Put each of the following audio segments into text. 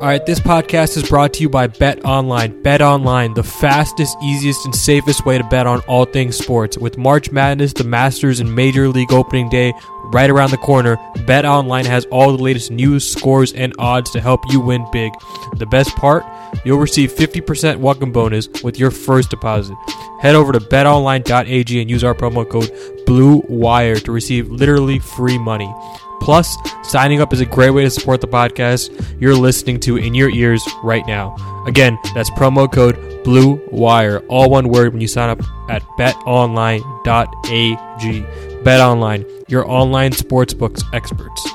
All right, this podcast is brought to you by BetOnline. Bet Online, the fastest, easiest, and safest way to bet on all things sports. With March Madness, the Masters, and Major League Opening Day right around the corner, BetOnline has all the latest news, scores, and odds to help you win big. The best part? You'll receive 50% welcome bonus with your first deposit. Head over to betonline.ag and use our promo code BLUEWIRE to receive literally free money. Plus, signing up is a great way to support the podcast you're listening to in your ears right now. Again, that's promo code Blue Wire, all one word when you sign up at betonline.ag. BetOnline, your online sportsbooks experts.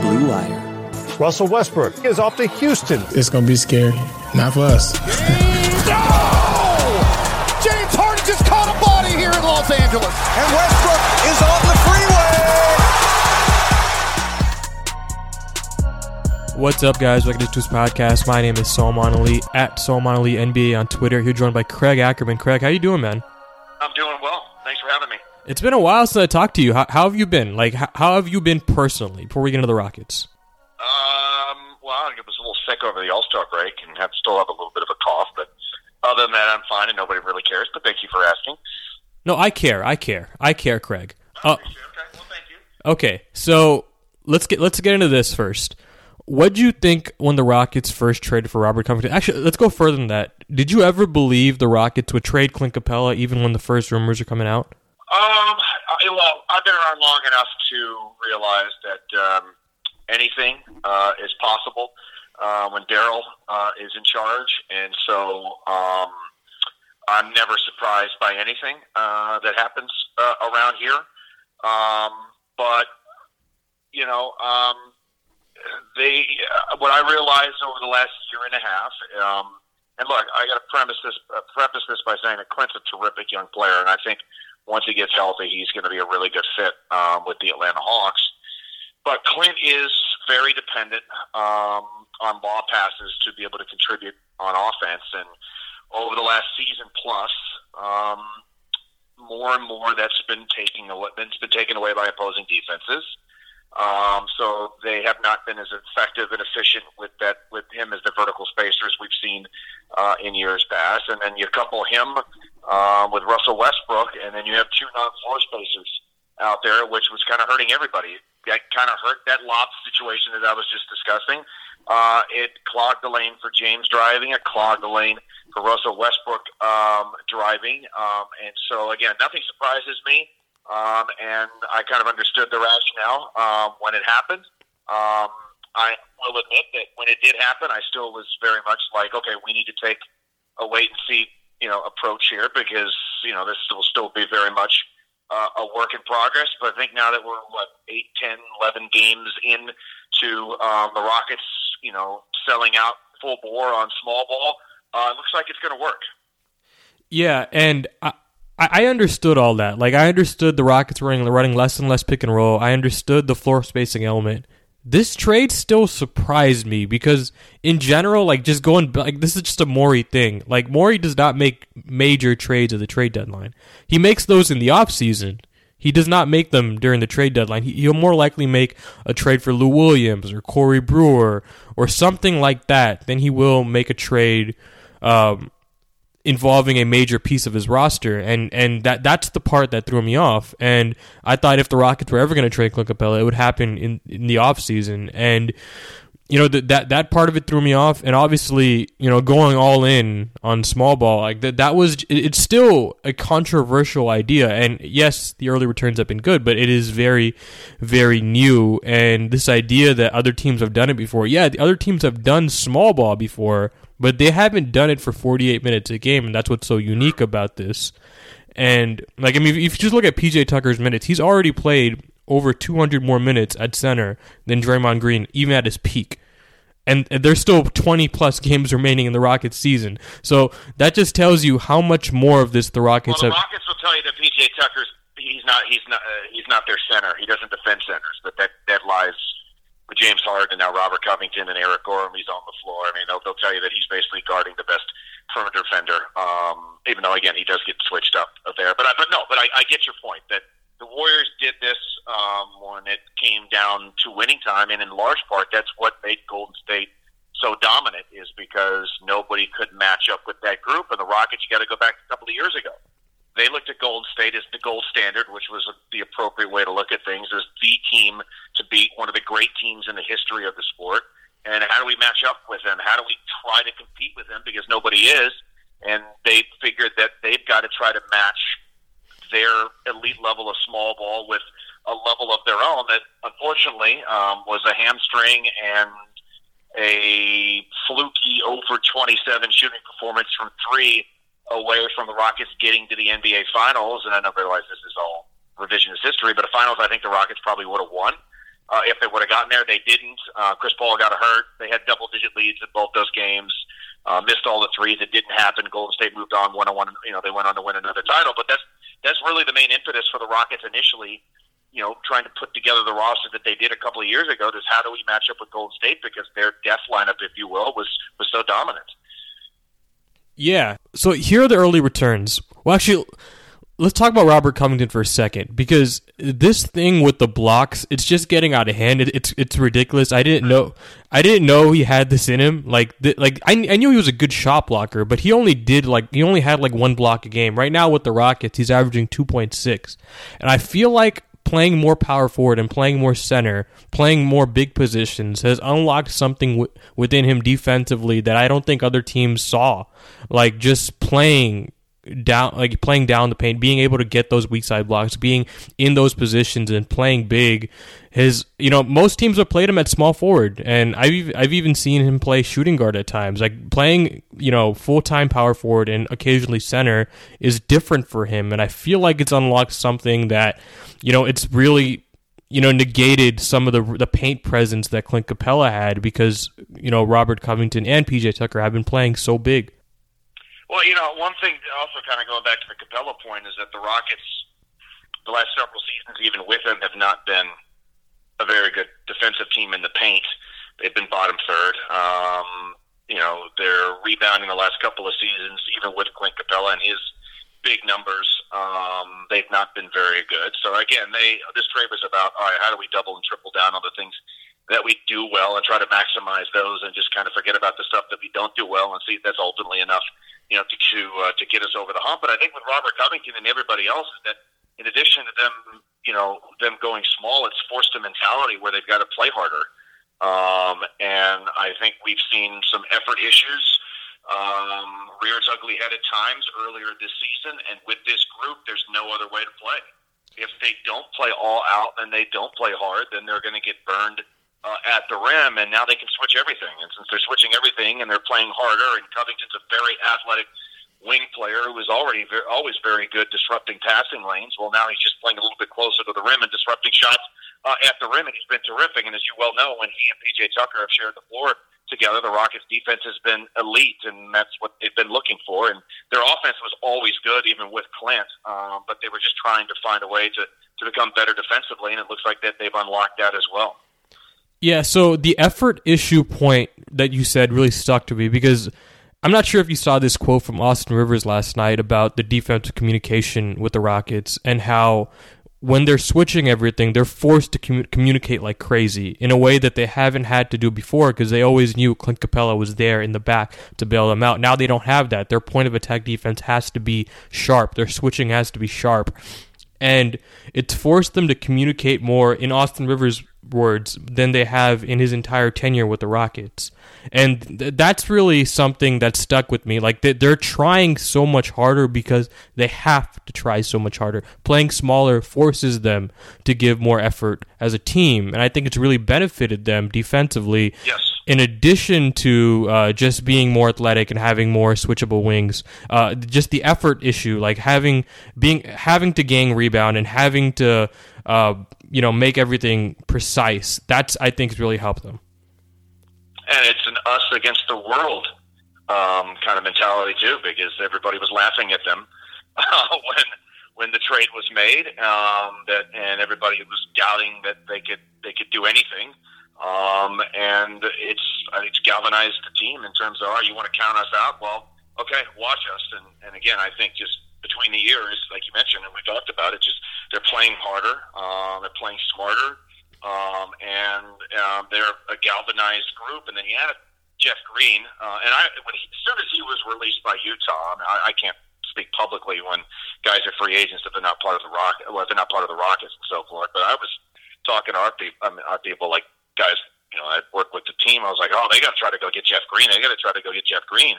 Blue Wire. Russell Westbrook is off to Houston. It's going to be scary. Not for us. Los Angeles. And Westbrook is on the freeway. What's up, guys? Welcome to Twist Podcast. My name is Salman Ali at Salman Ali NBA on Twitter. Here joined by Craig Ackerman. Craig, how you doing, man? I'm doing well. Thanks for having me. It's been a while since I talked to you. How, how have you been? Like, how, how, have you been personally before we get into the Rockets? Um, well, I was a little sick over the All Star break and have still have a little bit of a cough, but other than that, I'm fine and nobody really cares. But thank you for asking. No, I care. I care. I care, Craig. Uh, okay. Well, thank you. Okay, so let's get let's get into this first. What do you think when the Rockets first traded for Robert Covington? Actually, let's go further than that. Did you ever believe the Rockets would trade Clint Capela even when the first rumors are coming out? Um, I, well, I've been around long enough to realize that um, anything uh, is possible uh, when Daryl uh, is in charge, and so um, I'm never surprised by anything uh, that happens uh, around here. Um, but you know, um, they uh, what I realized over the last year and a half. Um, and look, I got to premise this uh, preface this by saying that Clint's a terrific young player, and I think once he gets healthy, he's going to be a really good fit um, with the Atlanta Hawks. But Clint is very dependent um, on ball passes to be able to contribute on offense, and over the last season plus, um, more and more that's been taking that's been taken away by opposing defenses. Um, so they have not been as effective and efficient with that with him as the vertical spacers we've seen uh, in years past. And then you couple him um, with Russell Westbrook, and then you have two non-floor spacers out there, which was kind of hurting everybody. That kind of hurt that lob situation that I was just discussing. Uh, it clogged the lane for James driving. It clogged the lane for Russell Westbrook um, driving. Um, and so again, nothing surprises me. Um, and I kind of understood the rationale um, when it happened. Um, I will admit that when it did happen, I still was very much like, okay, we need to take a wait and see, you know, approach here because you know this will still be very much uh, a work in progress. But I think now that we're what eight, ten, eleven games in to um, the Rockets, you know, selling out full bore on small ball, uh, it looks like it's going to work. Yeah, and I, I understood all that. Like I understood the Rockets running running less and less pick and roll. I understood the floor spacing element. This trade still surprised me because in general, like just going like this is just a Morey thing. Like Morey does not make major trades at the trade deadline. He makes those in the off season. He does not make them during the trade deadline. He, will more likely make a trade for Lou Williams or Corey Brewer or something like that then he will make a trade um, involving a major piece of his roster, and and that that's the part that threw me off. And I thought if the Rockets were ever going to trade Clint Capela, it would happen in in the offseason. and you know that that that part of it threw me off, and obviously, you know, going all in on small ball like that that was it's still a controversial idea. And yes, the early returns have been good, but it is very, very new. And this idea that other teams have done it before, yeah, the other teams have done small ball before, but they haven't done it for 48 minutes a game, and that's what's so unique about this. And like I mean, if you just look at PJ Tucker's minutes, he's already played over 200 more minutes at center than Draymond Green, even at his peak. And, and there's still 20 plus games remaining in the Rockets season. So that just tells you how much more of this the Rockets well, the have. Rockets will tell you that PJ Tucker's he's not he's not uh, he's not their center. He doesn't defend centers, but that that lies with James Harden and now Robert Covington and Eric Gordon. He's on the floor. I mean, they'll, they'll tell you that he's basically guarding the best perimeter defender. Um, even though again he does get switched up there, but I, but no, but I, I get your point that the Warriors did this um, when it came down to winning time, and in large part, that's what made Golden State so dominant is because nobody could match up with that group. And the Rockets, you got to go back a couple of years ago. They looked at Golden State as the gold standard, which was the appropriate way to look at things, as the team to beat one of the great teams in the history of the sport. And how do we match up with them? How do we try to compete with them? Because nobody is. And they figured that they've got to try to match their elite level of small ball with a level of their own that unfortunately um, was a hamstring and a fluky over 27 shooting performance from three away from the Rockets getting to the NBA Finals. And I don't realize this is all revisionist history, but the Finals I think the Rockets probably would have won. Uh, if they would have gotten there, they didn't. Uh, Chris Paul got hurt. They had double digit leads in both those games. Uh, missed all the threes. It didn't happen. Golden State moved on one on one. You know, they went on to win another title. But that's that's really the main impetus for the Rockets initially. You know, trying to put together the roster that they did a couple of years ago. Is how do we match up with Golden State because their death lineup, if you will, was was so dominant. Yeah. So here are the early returns. Well, actually, let's talk about Robert Covington for a second because this thing with the blocks, it's just getting out of hand. It, it's it's ridiculous. I didn't know I didn't know he had this in him. Like th- like I, I knew he was a good shot blocker, but he only did like he only had like one block a game. Right now with the Rockets, he's averaging 2.6. And I feel like playing more power forward and playing more center, playing more big positions has unlocked something w- within him defensively that I don't think other teams saw. Like just playing down like playing down the paint, being able to get those weak side blocks, being in those positions and playing big. His you know most teams have played him at small forward, and I've I've even seen him play shooting guard at times. Like playing you know full time power forward and occasionally center is different for him, and I feel like it's unlocked something that you know it's really you know negated some of the the paint presence that Clint Capela had because you know Robert Covington and PJ Tucker have been playing so big. Well, you know, one thing also kind of going back to the Capela point is that the Rockets, the last several seasons, even with him, have not been a very good defensive team in the paint. They've been bottom third. Um, you know, they're rebounding the last couple of seasons, even with Clint Capela and his big numbers. Um, they've not been very good. So again, they this trade was about all right. How do we double and triple down on the things that we do well and try to maximize those, and just kind of forget about the stuff that we don't do well, and see if that's ultimately enough you know, to to, uh, to get us over the hump. But I think with Robert Covington and everybody else that in addition to them, you know, them going small, it's forced a mentality where they've got to play harder. Um, and I think we've seen some effort issues um, rear its ugly head at times earlier this season. And with this group, there's no other way to play. If they don't play all out and they don't play hard, then they're going to get burned uh, at the rim, and now they can switch everything. And since they're switching everything and they're playing harder, and Covington's a very athletic wing player who is already very, always very good disrupting passing lanes. Well, now he's just playing a little bit closer to the rim and disrupting shots uh, at the rim, and he's been terrific. And as you well know, when he and PJ Tucker have shared the floor together, the Rockets' defense has been elite, and that's what they've been looking for. And their offense was always good, even with Clint, um, but they were just trying to find a way to to become better defensively, and it looks like that they've unlocked that as well. Yeah, so the effort issue point that you said really stuck to me because I'm not sure if you saw this quote from Austin Rivers last night about the defensive communication with the Rockets and how when they're switching everything, they're forced to commu- communicate like crazy in a way that they haven't had to do before because they always knew Clint Capela was there in the back to bail them out. Now they don't have that. Their point of attack defense has to be sharp. Their switching has to be sharp. And it's forced them to communicate more in Austin Rivers' words than they have in his entire tenure with the Rockets. And th- that's really something that stuck with me. Like they- they're trying so much harder because they have to try so much harder. Playing smaller forces them to give more effort as a team, and I think it's really benefited them defensively. Yes. In addition to uh, just being more athletic and having more switchable wings, uh, just the effort issue, like having being having to gang rebound and having to uh, you know make everything precise. That's I think really helped them. And it's an us against the world um, kind of mentality too, because everybody was laughing at them uh, when when the trade was made, um, that and everybody was doubting that they could they could do anything. Um, and it's it's galvanized the team in terms of, oh, you want to count us out? Well, okay, watch us. And and again, I think just between the years, like you mentioned, and we talked about it, just they're playing harder, uh, they're playing smarter, um, and um, they're a galvanized group. And then you add Jeff Green, uh, and I when he, as soon as he was released by Utah, I, mean, I, I can't speak publicly when guys are free agents if they're not part of the rock, well, if they're not part of the Rockets and so forth. But I was talking to our people, I mean, our people like guys. You know, I worked with the team. I was like, oh, they got to try to go get Jeff Green. They got to try to go get Jeff Green.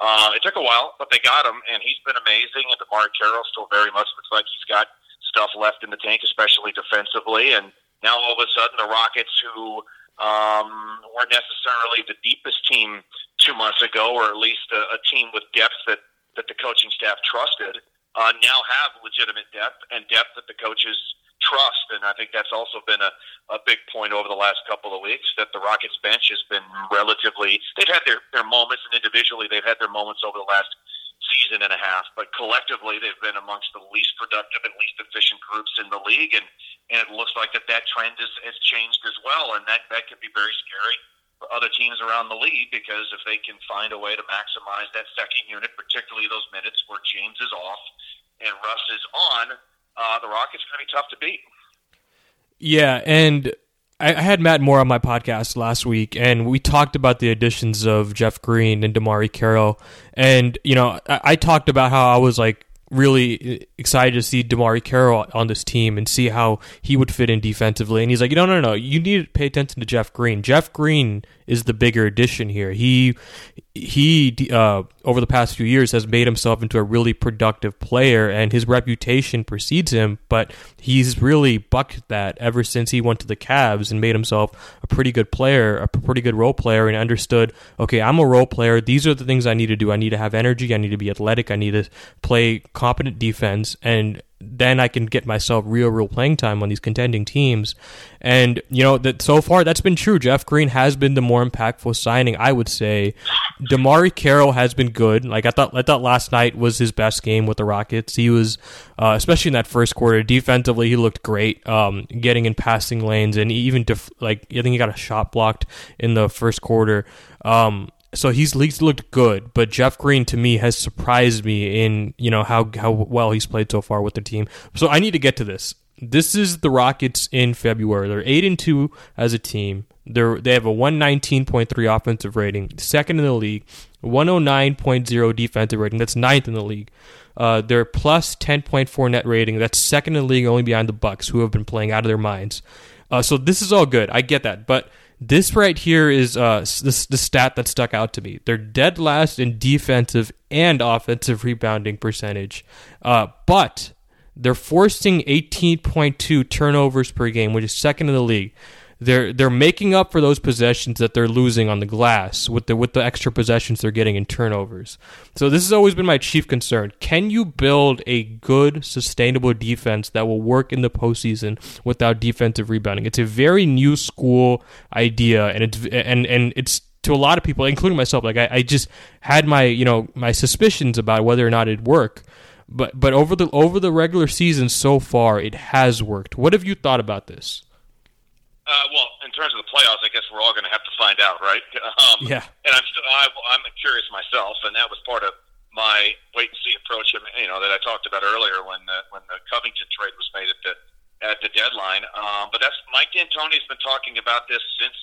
Uh, it took a while, but they got him, and he's been amazing. And DeMarre Carroll still very much looks like he's got stuff left in the tank, especially defensively. And now all of a sudden, the Rockets, who um, weren't necessarily the deepest team two months ago, or at least a, a team with depth that that the coaching staff trusted, uh, now have legitimate depth and depth that the coaches trust. And I think that's also been a, a big point over the last couple of weeks that the Rockets bench has been relatively, they've had their, their moments and individually they've had their moments over the last season and a half, but collectively they've been amongst the least productive and least efficient groups in the league. And, and it looks like that that trend has, has changed as well. And that, that could be very scary for other teams around the league because if they can find a way to maximize that second unit, particularly those minutes where James is off and Russ is on, uh, the Rockets are going to be tough to beat. Yeah, and I, had Matt Moore on my podcast last week, and we talked about the additions of Jeff Green and DeMarre Carroll. And, you know, I, I talked about how I was like really excited to see DeMarre Carroll on this team and see how he would fit in defensively. And he's like, you know, no, no, no, you need to pay attention to Jeff Green. Jeff Green is the bigger addition here. He he uh, over the past few years has made himself into a really productive player, and his reputation precedes him. But he's really bucked that ever since he went to the Cavs and made himself a pretty good player, a pretty good role player, and understood. Okay, I'm a role player. These are the things I need to do. I need to have energy. I need to be athletic. I need to play competent defense, and then I can get myself real, real playing time on these contending teams. And you know that so far that's been true. Jeff Green has been the more impactful signing, I would say. DeMarre Carroll has been good. Like I thought, I thought last night was his best game with the Rockets. He was, uh, especially in that first quarter, defensively he looked great, um, getting in passing lanes and even def- like I think he got a shot blocked in the first quarter. Um, so he's he's looked good, but Jeff Green to me has surprised me in you know how how well he's played so far with the team. So I need to get to this. This is the Rockets in February. They're eight and two as a team. They're they have a one nineteen point three offensive rating, second in the league. 109.0 defensive rating. That's ninth in the league. Uh, they're plus 10.4 net rating. That's second in the league, only behind the Bucks, who have been playing out of their minds. Uh, so this is all good. I get that, but this right here is uh, the, the stat that stuck out to me. They're dead last in defensive and offensive rebounding percentage, uh, but they're forcing 18.2 turnovers per game, which is second in the league they're they're making up for those possessions that they're losing on the glass with the with the extra possessions they're getting in turnovers. So this has always been my chief concern. Can you build a good, sustainable defense that will work in the postseason without defensive rebounding? It's a very new school idea, and it's and and it's to a lot of people, including myself. Like I, I just had my you know my suspicions about whether or not it'd work. But but over the over the regular season so far, it has worked. What have you thought about this? Uh, well, in terms of the playoffs, I guess we're all going to have to find out, right? Um, yeah. And I'm still, I, I'm curious myself, and that was part of my wait and see approach. You know that I talked about earlier when the when the Covington trade was made at the at the deadline. Um, but that's Mike D'Antoni's been talking about this since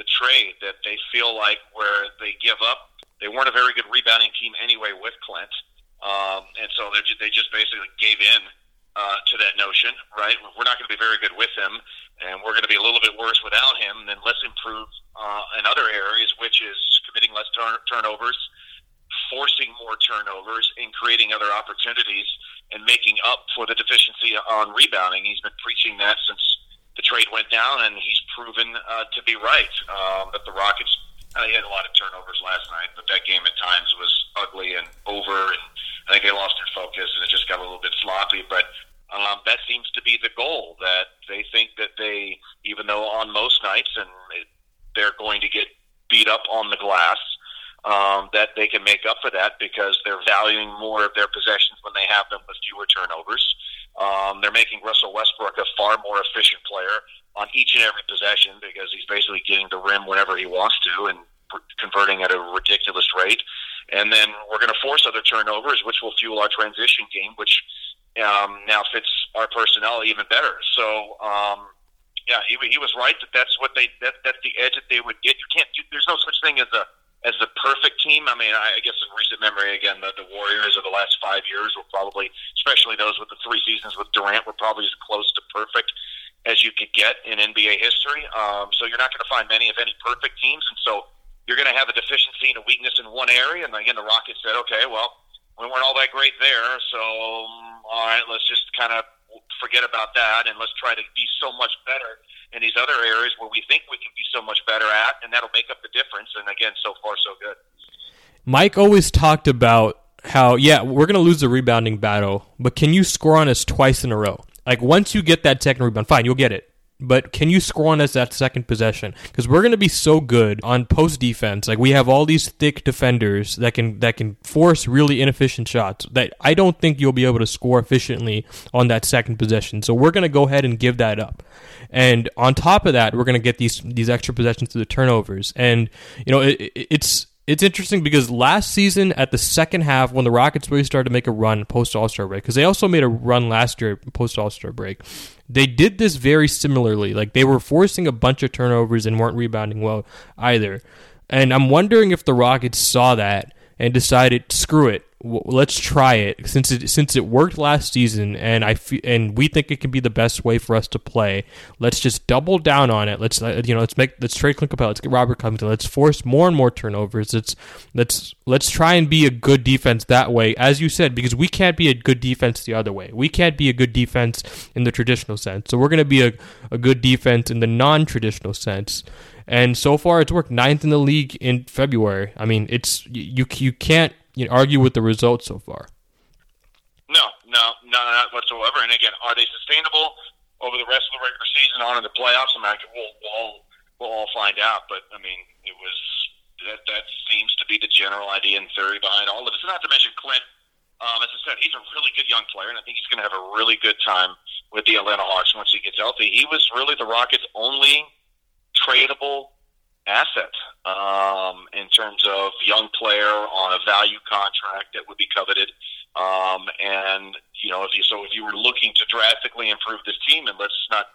the trade. That they feel like where they give up, they weren't a very good rebounding team anyway with Clint, um, and so they they just basically gave in uh, to that notion, right? We're not going to be very good with him, and we're going to be a little bit worse without him. Then let's improve uh, in other areas, which is committing less turn- turnovers, forcing more turnovers, and creating other opportunities, and making up for the deficiency on rebounding. He's been preaching that since the trade went down, and he's proven uh, to be right. Um, that the Rockets, uh, he had a lot of turnovers last night, but that game at times was ugly and over, and I think they lost their focus, and it just got a little bit sloppy. But um, that seems to be the goal. That they think that they, even though on most nights, and they're going to get beat up on the glass, um, that they can make up for that because they're valuing more of their possessions when they have them with fewer turnovers. Um, they're making Russell Westbrook a far more efficient player each and every possession because he's basically getting the rim whenever he wants to and converting at a ridiculous rate. And then we're going to force other turnovers, which will fuel our transition game, which um, now fits our personnel even better. So, um, yeah, he, he was right that that's what they that that's the edge that they would get. You can't. You, there's no such thing as a as the perfect team. I mean, I, I guess in recent memory, again, the, the Warriors of the last five years were probably, especially those with the three seasons with Durant, were probably as close to perfect as you could get in NBA history. Um, so you're not going to find many, if any, perfect teams, and so you're going to have a deficiency and a weakness in one area. And again, the Rockets said, okay, well, we weren't all that great there, so um, all right, let's just kind of forget about that and let's try to be so much better in these other areas where we think we can be so much better at, and that'll make up the difference. And again, so far so good. Mike always talked about how yeah we're gonna lose the rebounding battle, but can you score on us twice in a row? Like once you get that second rebound, fine, you'll get it. But can you score on us that second possession? Because we're going to be so good on post defense. Like we have all these thick defenders that can that can force really inefficient shots. That I don't think you'll be able to score efficiently on that second possession. So we're going to go ahead and give that up. And on top of that, we're going to get these these extra possessions through the turnovers. And you know, it, it's it's interesting because last season at the second half when the Rockets really started to make a run post All Star break because they also made a run last year post All Star break. They did this very similarly. Like they were forcing a bunch of turnovers and weren't rebounding well either. And I'm wondering if the Rockets saw that and decided, screw it, let's try it since it since it worked last season and I and we think it can be the best way for us to play. Let's just double down on it. Let's uh, you know let's make let's trade Clint Capela. Let's get Robert Covington. Let's force more and more turnovers. Let's let's let's try and be a good defense that way, as you said, because we can't be a good defense the other way. We can't be a good defense in the traditional sense. So we're going to be a, a good defense in the non traditional sense. And so far, it's worked ninth in the league in February. I mean, it's you you can't you know, argue with the results so far. No, no, no, not whatsoever. And again, are they sustainable over the rest of the regular season on in the playoffs? I mean, we'll, we'll all we'll all find out. But I mean, it was that that seems to be the general idea and theory behind all of this. Not to mention Clint. Um, as I said, he's a really good young player, and I think he's going to have a really good time with the Atlanta Hawks once he gets healthy. He was really the Rockets' only tradable asset um, in terms of young player on a value contract that would be coveted. Um, and you know, if you so if you were looking to drastically improve this team, and let's not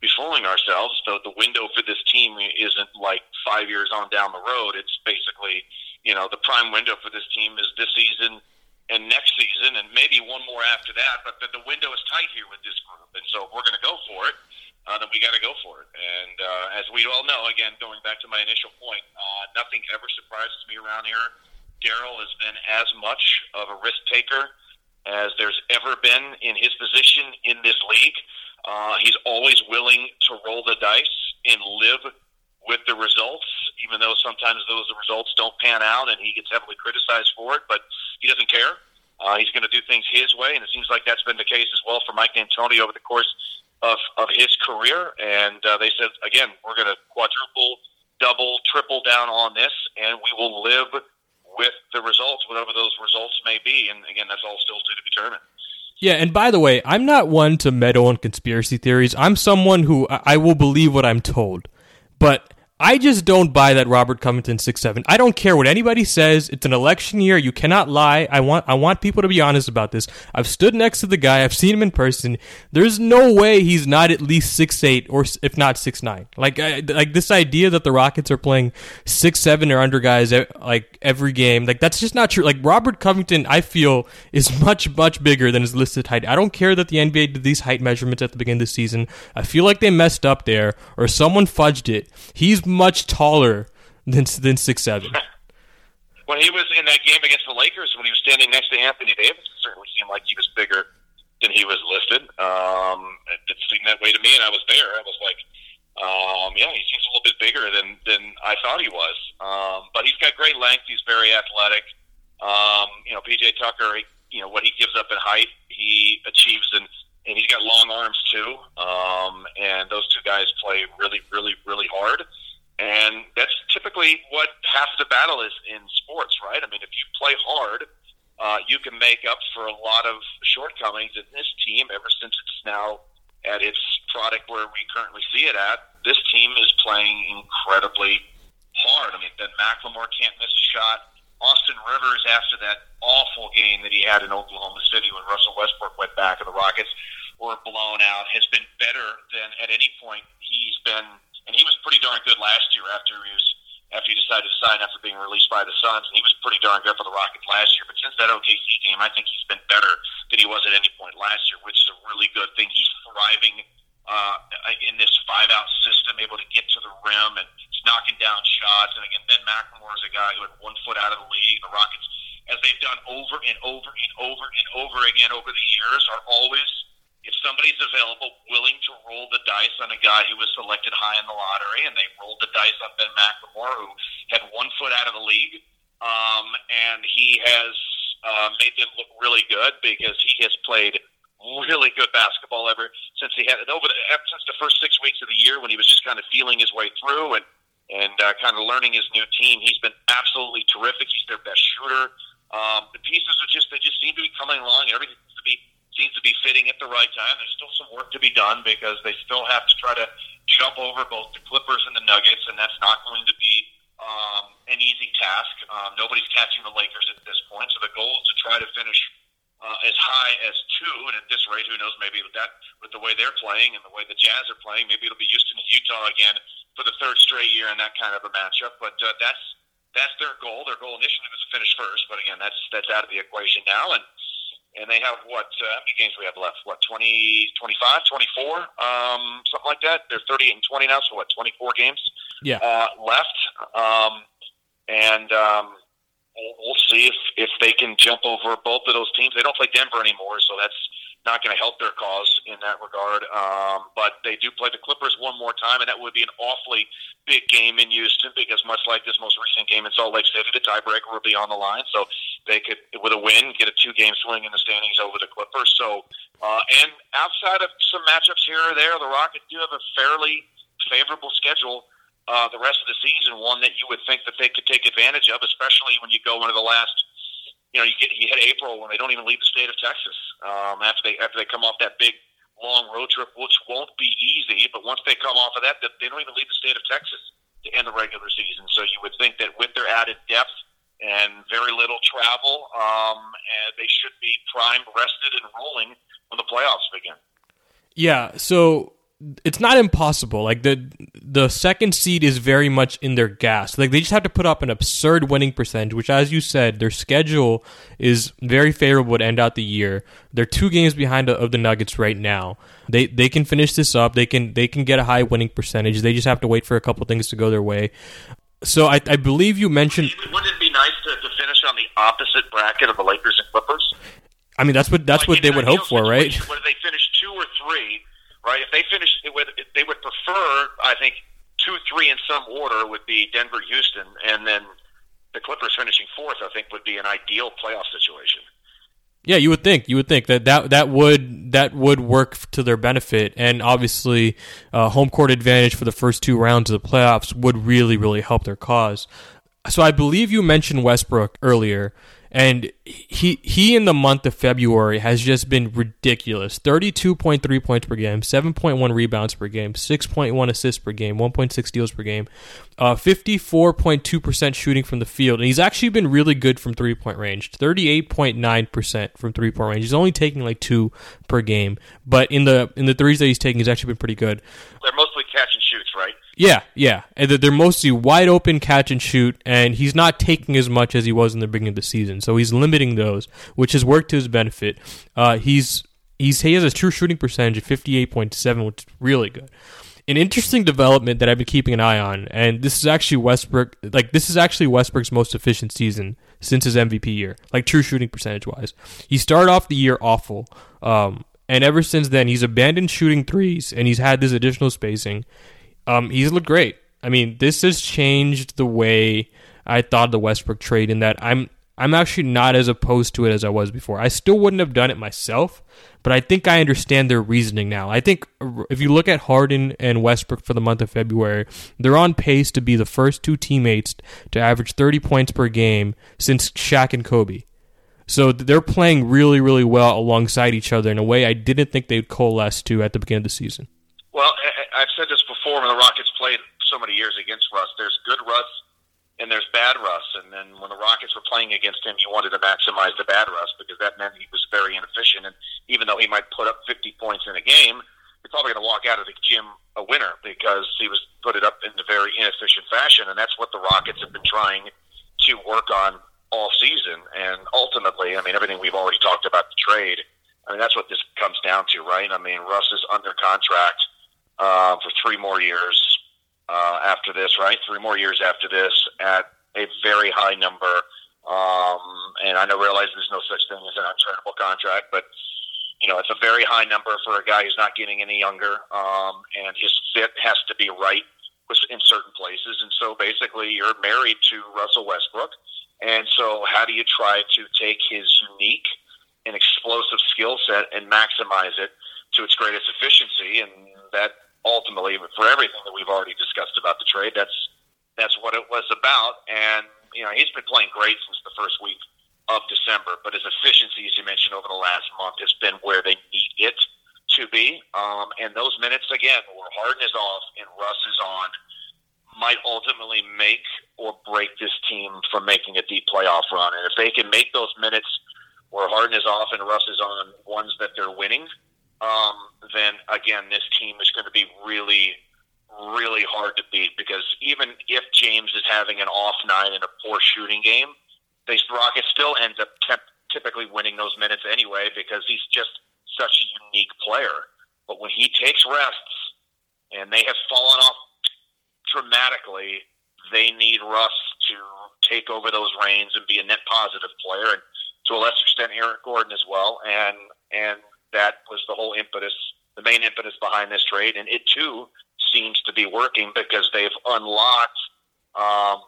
be fooling ourselves, the the window for this team isn't like five years on down the road. It's basically you know the prime window for this team is this season and next season, and maybe one more after that. But the, the window is tight here with this group, and so if we're going to go for it uh, then we got to go for it. And uh, as we all know, again, going back to my initial point, uh, nothing ever surprises me around here. Daryl has been as much of a risk taker as there's ever been in his position in this league. Uh, he's always willing to roll the dice and live with the results, even though sometimes those results don't pan out and he gets heavily criticized for it. But he doesn't care. Uh, he's going to do things his way, and it seems like that's been the case as well for Mike D'Antoni over the course of, of his career. And uh, they said, again, we're going to quadruple, double, triple down on this, and we will live with the results, whatever those results may be. And again, that's all still to be determined. Yeah, and by the way, I'm not one to meddle in conspiracy theories. I'm someone who I will believe what I'm told. But I just don't buy that Robert Covington six seven. I don't care what anybody says. It's an election year. You cannot lie. I want I want people to be honest about this. I've stood next to the guy. I've seen him in person. There's no way he's not at least six eight or if not six nine. Like I, like this idea that the Rockets are playing six seven or under guys like every game. Like that's just not true. Like Robert Covington, I feel is much much bigger than his listed height. I don't care that the NBA did these height measurements at the beginning of the season. I feel like they messed up there or someone fudged it. He's much taller than than six seven. when he was in that game against the Lakers, when he was standing next to Anthony Davis, it certainly seemed like he was bigger than he was listed. Um, it, it seemed that way to me, and I was there. I was like, um, yeah, he seems a little bit bigger than than I thought he was. Um, but he's got great length. He's very athletic. Um, you know, PJ Tucker, he, you know what he gives up in height, he achieves in and he's got long arms too. Um, and those two guys play really, really, really hard. And that's what half the battle is in sports, right? I mean, if you play hard, uh, you can make up for a lot of shortcomings in this team ever since it's now at its product where we currently see it at. This team is playing incredibly hard. I mean, Ben McLemore can't miss a shot. Austin Rivers, after that awful game that he had in Oklahoma City when Russell Westbrook went back and the Rockets were blown out, has been better than at any point he's been and he was pretty darn good last year after he was after he decided to sign after being released by the Suns, and he was pretty darn good for the Rockets last year. But since that OKC game, I think he's been better than he was at any point last year, which is a really good thing. He's thriving uh, in this five-out system, able to get to the rim and he's knocking down shots. And again, Ben McLemore is a guy who had one foot out of the league. The Rockets, as they've done over and over and over and over again over the years, are always if somebody's available, willing to roll the dice on a guy who was selected high in the lottery, and they rolled the dice on Ben McLemore, who had one foot out of the league, um, and he has uh, made them look really good because he has played really good basketball ever since he had over the, since the first six weeks of the year when he was just kind of feeling his way through and and uh, kind of learning his new team. He's been absolutely terrific. He's their best shooter. Um, the pieces are just they just seem to be coming along. Everything seems to be seems to be fitting at the right time. There's still some work to be done because they still have to try to jump over both the Clippers and the Nuggets, and that's not going to be um, an easy task. Um, nobody's catching the Lakers at this point, so the goal is to try to finish uh, as high as two. And at this rate, who knows? Maybe with that, with the way they're playing and the way the Jazz are playing, maybe it'll be Houston and Utah again for the third straight year in that kind of a matchup. But uh, that's that's their goal. Their goal initially was to finish first, but again, that's that's out of the equation now. And and they have what? Uh, how many games we have left? What 20, 25, 24, um, something like that. They're thirty-eight and twenty now, so what? Twenty-four games, yeah, uh, left. Um, and um, we'll, we'll see if if they can jump over both of those teams. They don't play Denver anymore, so that's not going to help their cause in that regard. Um, but they do play the Clippers one more time, and that would be an awfully big game in Houston because much like this most recent game in Salt Lake City, the tiebreaker would be on the line. So they could, with a win, get a two-game swing in the standings over the Clippers. So, uh, and outside of some matchups here or there, the Rockets do have a fairly favorable schedule. Uh, the rest of the season, one that you would think that they could take advantage of, especially when you go into the last you know, you get you hit April when they don't even leave the state of Texas um, after they after they come off that big long road trip, which won't be easy. But once they come off of that, they don't even leave the state of Texas to end the regular season. So you would think that with their added depth and very little travel, um, and they should be primed, rested, and rolling when the playoffs begin. Yeah. So it's not impossible. Like the the second seed is very much in their gas. Like they just have to put up an absurd winning percentage, which, as you said, their schedule is very favorable to end out the year. They're two games behind of the Nuggets right now. They they can finish this up. They can they can get a high winning percentage. They just have to wait for a couple things to go their way. So I, I believe you mentioned. Wouldn't it be nice to, to finish on the opposite bracket of the Lakers and Clippers? I mean, that's what that's like what they would hope for, right? Whether they finish two or three right? If they finish, they would prefer, I think, two, three in some order would be Denver, Houston, and then the Clippers finishing fourth. I think would be an ideal playoff situation. Yeah, you would think you would think that that that would that would work to their benefit, and obviously, uh, home court advantage for the first two rounds of the playoffs would really really help their cause. So I believe you mentioned Westbrook earlier, and he he in the month of February has just been ridiculous. 32.3 points per game, 7.1 rebounds per game, 6.1 assists per game, 1.6 steals per game, uh, 54.2% shooting from the field. And he's actually been really good from three-point range. 38.9% from three-point range. He's only taking like 2 per game, but in the in the threes that he's taking he's actually been pretty good. They're mostly catch and shoots, right? Yeah, yeah. And they're mostly wide open catch and shoot, and he's not taking as much as he was in the beginning of the season. So he's limiting those, which has worked to his benefit. Uh, he's he's he has a true shooting percentage of fifty eight point seven, which is really good. An interesting development that I've been keeping an eye on, and this is actually Westbrook. Like this is actually Westbrook's most efficient season since his MVP year, like true shooting percentage wise. He started off the year awful, um, and ever since then he's abandoned shooting threes, and he's had this additional spacing um, he's looked great. I mean, this has changed the way I thought the Westbrook trade in that I'm I'm actually not as opposed to it as I was before. I still wouldn't have done it myself, but I think I understand their reasoning now. I think if you look at Harden and Westbrook for the month of February, they're on pace to be the first two teammates to average 30 points per game since Shaq and Kobe. So they're playing really, really well alongside each other in a way I didn't think they'd coalesce to at the beginning of the season. Well, I've said this before when the Rockets played so many years against Russ. There's good Russ and there's bad Russ. And then when the Rockets were playing against him, you wanted to maximize the bad Russ because that meant he was very inefficient. And even though he might put up 50 points in a game, you're probably going to walk out of the gym a winner because he was put it up in a very inefficient fashion. And that's what the Rockets have been trying to work on all season. And ultimately, I mean, everything we've already talked about the trade. I mean, that's what this comes down to, right? I mean, Russ is under contract uh, for three more years uh, after this, right? Three more years after this at a very high number. Um, and I know realize there's no such thing as an unturnable contract, but you know it's a very high number for a guy who's not getting any younger, um, and his fit has to be right in certain places. And so basically, you're married to Russell Westbrook, and so how do you try to take his unique and explosive skill set and maximize it to its greatest efficiency? And that ultimately, for everything that we've already discussed about the trade, that's that's what it was about. And you know, he's been playing great since the first week of December, but his efficiency, as you mentioned, over the last month has been where they need it to be. Um, and those minutes, again, where Harden is off and Russ is on, might ultimately make or break this team from making a deep playoff run. And if they can make those minutes where Harden is off and Russ is on ones that they're winning, um, then again, this team is going to be really, really hard to beat because even if James is having an off night and a poor shooting game, the Rockets still ends up te- typically winning those minutes anyway because he's just such a unique player. But when he takes rests and they have fallen off dramatically, they need Russ to take over those reins and be a net positive player, and to a lesser extent, Eric Gordon as well. And and that was the whole impetus, the main impetus behind this trade, and it too seems to be working because they've unlocked um,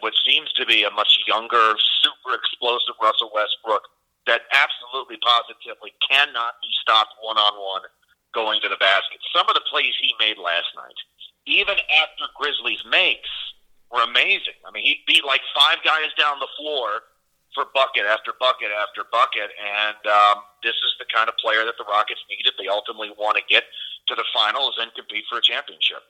what seems to be a much younger, super explosive Russell Westbrook that absolutely positively cannot be stopped one on one going to the basket. Some of the plays he made last night, even after Grizzlies makes, were amazing. I mean, he beat like five guys down the floor for bucket after bucket after bucket. And um, this is the kind of player that the Rockets need if they ultimately want to get to the finals and compete for a championship.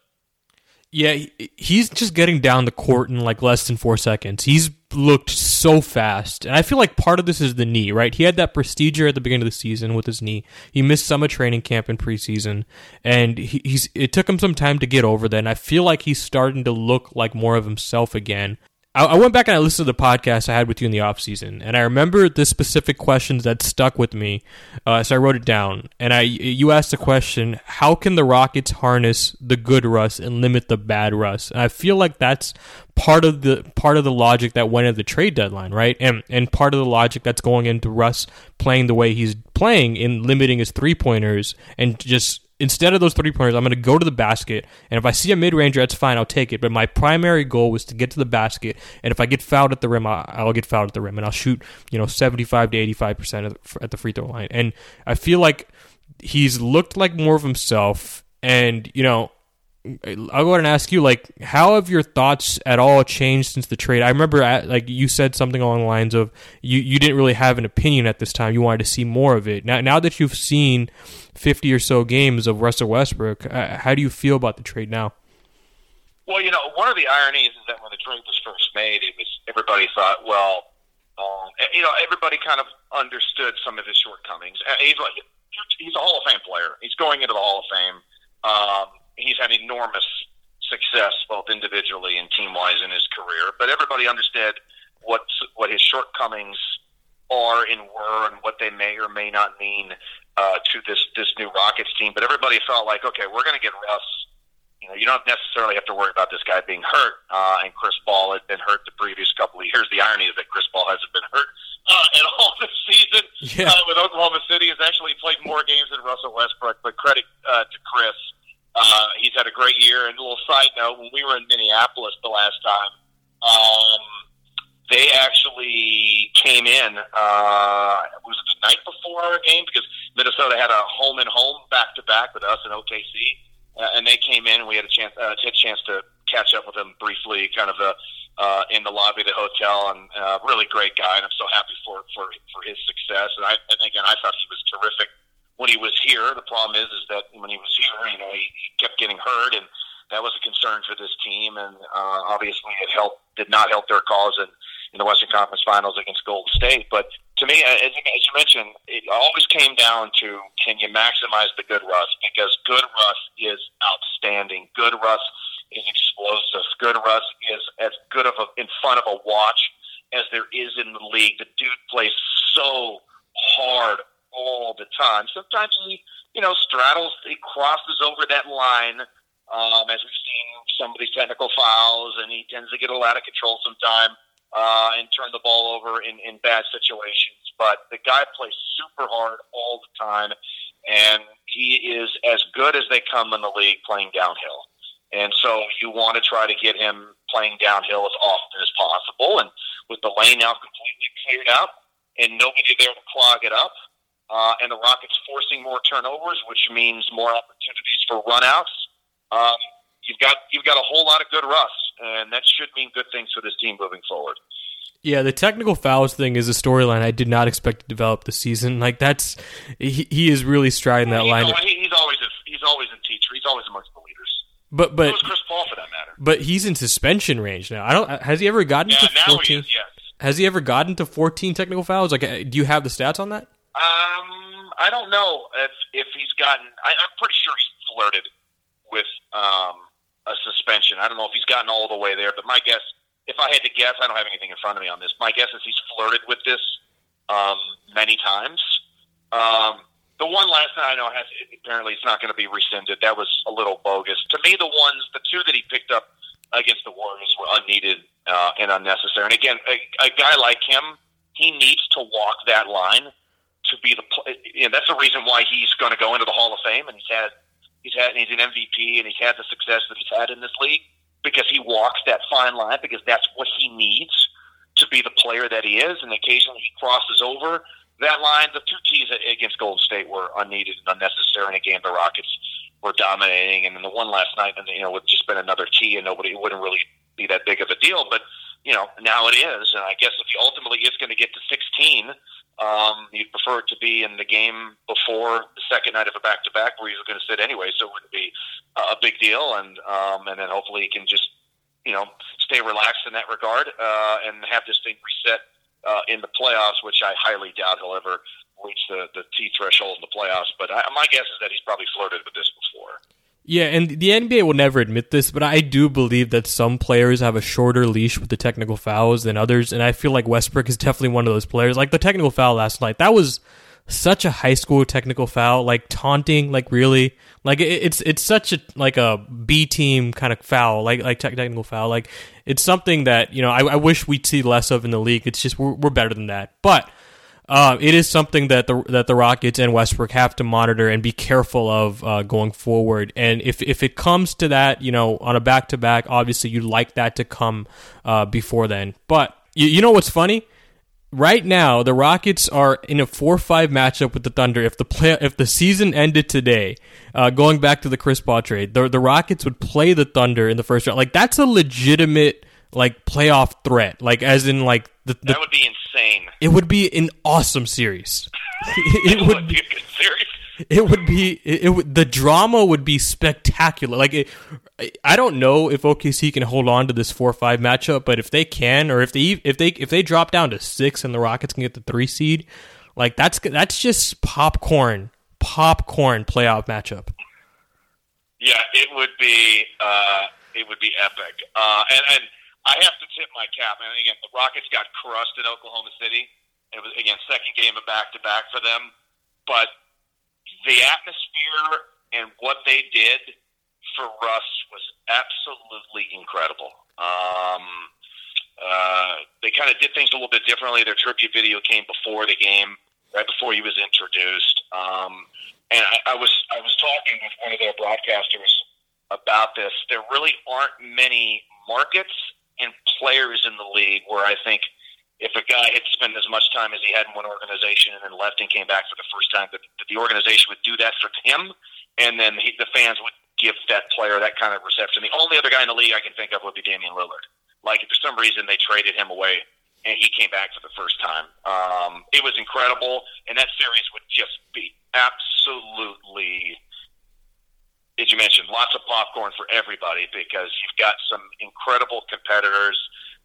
Yeah, he's just getting down the court in like less than four seconds. He's looked so fast. And I feel like part of this is the knee, right? He had that procedure at the beginning of the season with his knee. He missed some of training camp in preseason. And he, he's it took him some time to get over that. And I feel like he's starting to look like more of himself again. I, I went back and I listened to the podcast I had with you in the off season, and I remember the specific questions that stuck with me. Uh, so I wrote it down, and I you asked the question: How can the Rockets harness the good Russ and limit the bad Russ? And I feel like that's part of the part of the logic that went at the trade deadline, right? And and part of the logic that's going into Russ playing the way he's playing in limiting his three pointers and just instead of those three pointers, I'm going to go to the basket. And if I see a mid ranger, that's fine. I'll take it. But my primary goal was to get to the basket. And if I get fouled at the rim, I'll get fouled at the rim, and I'll shoot you know 75 to 85 percent at the free throw line. And I feel like he's looked like more of himself. And you know, I'll go ahead and ask you, like, how have your thoughts at all changed since the trade? I remember, at, like, you said something along the lines of you, you didn't really have an opinion at this time. You wanted to see more of it. Now, now that you've seen 50 or so games of Russell Westbrook, uh, how do you feel about the trade now? Well, you know, one of the ironies is that when the trade was first made, it was everybody thought, well, um, you know, everybody kind of understood some of his shortcomings. Uh, he's like, he's a Hall of Fame player. He's going into the Hall of Fame. Um, he's had enormous success both individually and team wise in his career. But everybody understood what what his shortcomings are and were, and what they may or may not mean uh, to this this new Rockets team. But everybody felt like, okay, we're going to get Russ. You know, you don't necessarily have to worry about this guy being hurt. Uh, and Chris Paul had been hurt the previous couple of years. The irony is that Chris Paul hasn't been hurt uh, at all this season yeah. uh, with Oklahoma City. Has actually played more games than Russell Westbrook. But credit uh, to Chris uh, he's had a great year. And a little side note: when we were in Minneapolis the last time, um, they actually came in. Uh, was it the night before our game because Minnesota had a home and home back to back with us and OKC, uh, and they came in and we had a chance uh, had a chance to catch up with them briefly, kind of the uh, in the lobby of the hotel, and uh, really great guy, and I'm so happy for for for his success. And I and again, I thought he was terrific when he was here. The problem is, is that when he was here, you know, he, he kept getting hurt, and that was a concern for this team. And uh, obviously, it helped did not help their cause in in the Western Conference Finals against Golden State. But to me, as, as you mentioned, it always came down to can you maximize the good Russ because good Russ is outstanding. Good Russ is explosive. Good Russ is as good of a in front of a watch as there is in the league. The dude plays so hard all the time. Sometimes he, you know, straddles, he crosses over that line, um, as we've seen some of these technical fouls, and he tends to get a lot of control sometime uh, and turn the ball over in, in bad situations. But the guy plays super hard all the time, and he is as good as they come in the league playing downhill. And so you want to try to get him playing downhill as often as possible. And with the lane now completely cleared up and nobody there to clog it up, uh, and the Rockets forcing more turnovers, which means more opportunities for runouts, um, you've got you've got a whole lot of good Russ, and that should mean good things for this team moving forward. Yeah, the technical fouls thing is a storyline I did not expect to develop this season. Like that's he, he is really striding that line. Always, he's always a, he's always a teacher. He's always amongst the leaders. But but so Chris Paul for that matter. But he's in suspension range now. I don't. Has he ever gotten yeah, to fourteen? He is, yes. Has he ever gotten to fourteen technical fouls? Like, uh, do you have the stats on that? Um, I don't know if if he's gotten. I, I'm pretty sure he's flirted with um, a suspension. I don't know if he's gotten all the way there, but my guess, if I had to guess, I don't have anything in front of me on this. My guess is he's flirted with this um, many times. Um, the one last night I know has apparently it's not going to be rescinded. That was a little bogus to me. The ones, the two that he picked up against the Warriors were unneeded uh, and unnecessary. And again, a, a guy like him, he needs to walk that line to be the. You know, that's the reason why he's going to go into the Hall of Fame, and he's had he's had he's an MVP, and he's had the success that he's had in this league because he walks that fine line because that's what he needs to be the player that he is, and occasionally he crosses over that line. The two tees against Golden State were unneeded and unnecessary in a game the Rockets were dominating, and then the one last night, and you know, would just been another tee, and nobody wouldn't really be that big of a deal, but you know, now it is, and I guess if he ultimately is going to get to 16, um, you'd prefer it to be in the game before the second night of a back-to-back where he's going to sit anyway, so it wouldn't be a big deal, and um, and then hopefully he can just you know stay relaxed in that regard uh, and have this thing reset uh, in the playoffs, which I highly doubt he'll ever reach the the T threshold in the playoffs. But I, my guess is that he's probably flirted with this before. Yeah, and the NBA will never admit this, but I do believe that some players have a shorter leash with the technical fouls than others, and I feel like Westbrook is definitely one of those players. Like the technical foul last night, that was such a high school technical foul, like taunting, like really, like it, it's it's such a like a B team kind of foul, like like technical foul, like it's something that you know I, I wish we'd see less of in the league. It's just we're, we're better than that, but uh, it is something that the that the Rockets and Westbrook have to monitor and be careful of uh, going forward. And if if it comes to that, you know, on a back to back, obviously you'd like that to come uh, before then. But you, you know what's funny? Right now, the Rockets are in a four-five matchup with the Thunder. If the play, if the season ended today, uh, going back to the Chris Paul trade, the the Rockets would play the Thunder in the first round. Like that's a legitimate like playoff threat. Like as in like the, the that would be insane. It would be an awesome series. it, it would be a good series. It would be it, it would the drama would be spectacular. Like it, I don't know if OKC can hold on to this four five matchup, but if they can, or if they if they if they drop down to six and the Rockets can get the three seed, like that's that's just popcorn popcorn playoff matchup. Yeah, it would be uh, it would be epic, uh, and and I have to tip my cap. And again, the Rockets got crushed in Oklahoma City. It was again second game of back to back for them, but the atmosphere and what they did for Russ was absolutely incredible. Um, uh, they kind of did things a little bit differently. Their tribute video came before the game, right before he was introduced. Um, and I, I was I was talking with one of their broadcasters about this. There really aren't many markets and players in the league where I think if a guy had spent as much time as he had in one organization and then left and came back for the first time, that, that the organization would do that for him, and then he, the fans would give that player that kind of reception. The only other guy in the league I can think of would be Damian Lillard. Like for some reason they traded him away and he came back for the first time. Um, it was incredible, and that series would just be absolutely. As you mentioned, lots of popcorn for everybody because you've got some incredible competitors,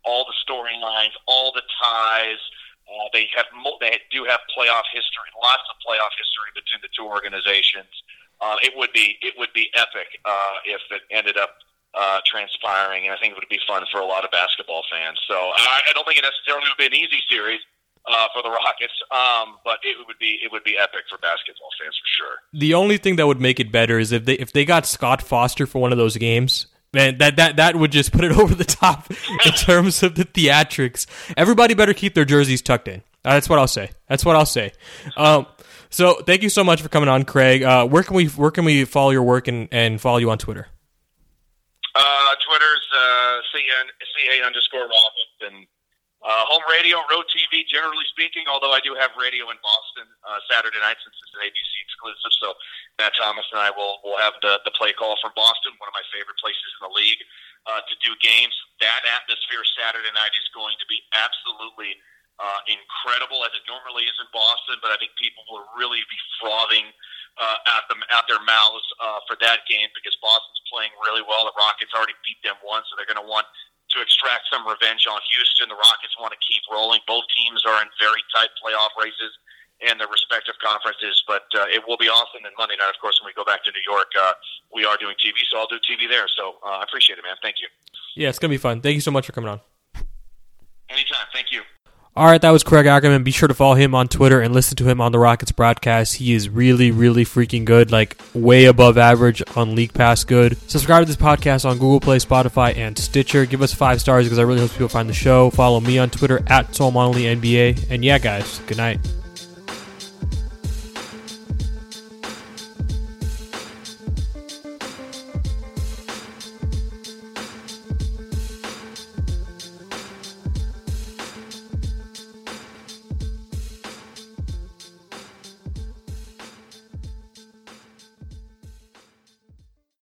all the storylines, all the ties. Uh, they have they do have playoff history, lots of playoff history between the two organizations. Uh, it would be it would be epic uh, if it ended up uh, transpiring, and I think it would be fun for a lot of basketball fans. So I, I don't think it necessarily would be an easy series uh, for the Rockets, um, but it would be it would be epic for basketball fans for sure. The only thing that would make it better is if they if they got Scott Foster for one of those games. Man, that, that that would just put it over the top in terms of the theatrics. Everybody better keep their jerseys tucked in. That's what I'll say. That's what I'll say. Um, so thank you so much for coming on, Craig. Uh, where can we where can we follow your work and, and follow you on Twitter? Uh, Twitter's uh, CN, CA underscore Robert and uh, home radio, road TV, generally speaking, although I do have radio in Boston uh, Saturday night since it's an ABC exclusive. So Matt Thomas and I will, will have the, the play call from Boston, one of my favorite places in the league uh, to do games. That atmosphere Saturday night is going to be absolutely uh, incredible as it normally is in Boston, but I think people will really be frothing uh, at them at their mouths uh, for that game because Boston's playing really well. The Rockets already beat them once, so they're going to want to extract some revenge on Houston. The Rockets want to keep rolling. Both teams are in very tight playoff races in their respective conferences, but uh, it will be awesome. And Monday night, of course, when we go back to New York, uh, we are doing TV, so I'll do TV there. So uh, I appreciate it, man. Thank you. Yeah, it's gonna be fun. Thank you so much for coming on. All right, that was Craig Ackerman. Be sure to follow him on Twitter and listen to him on the Rockets broadcast. He is really, really freaking good, like way above average on League Pass good. Subscribe to this podcast on Google Play, Spotify, and Stitcher. Give us five stars because I really hope people find the show. Follow me on Twitter at NBA. And yeah, guys, good night.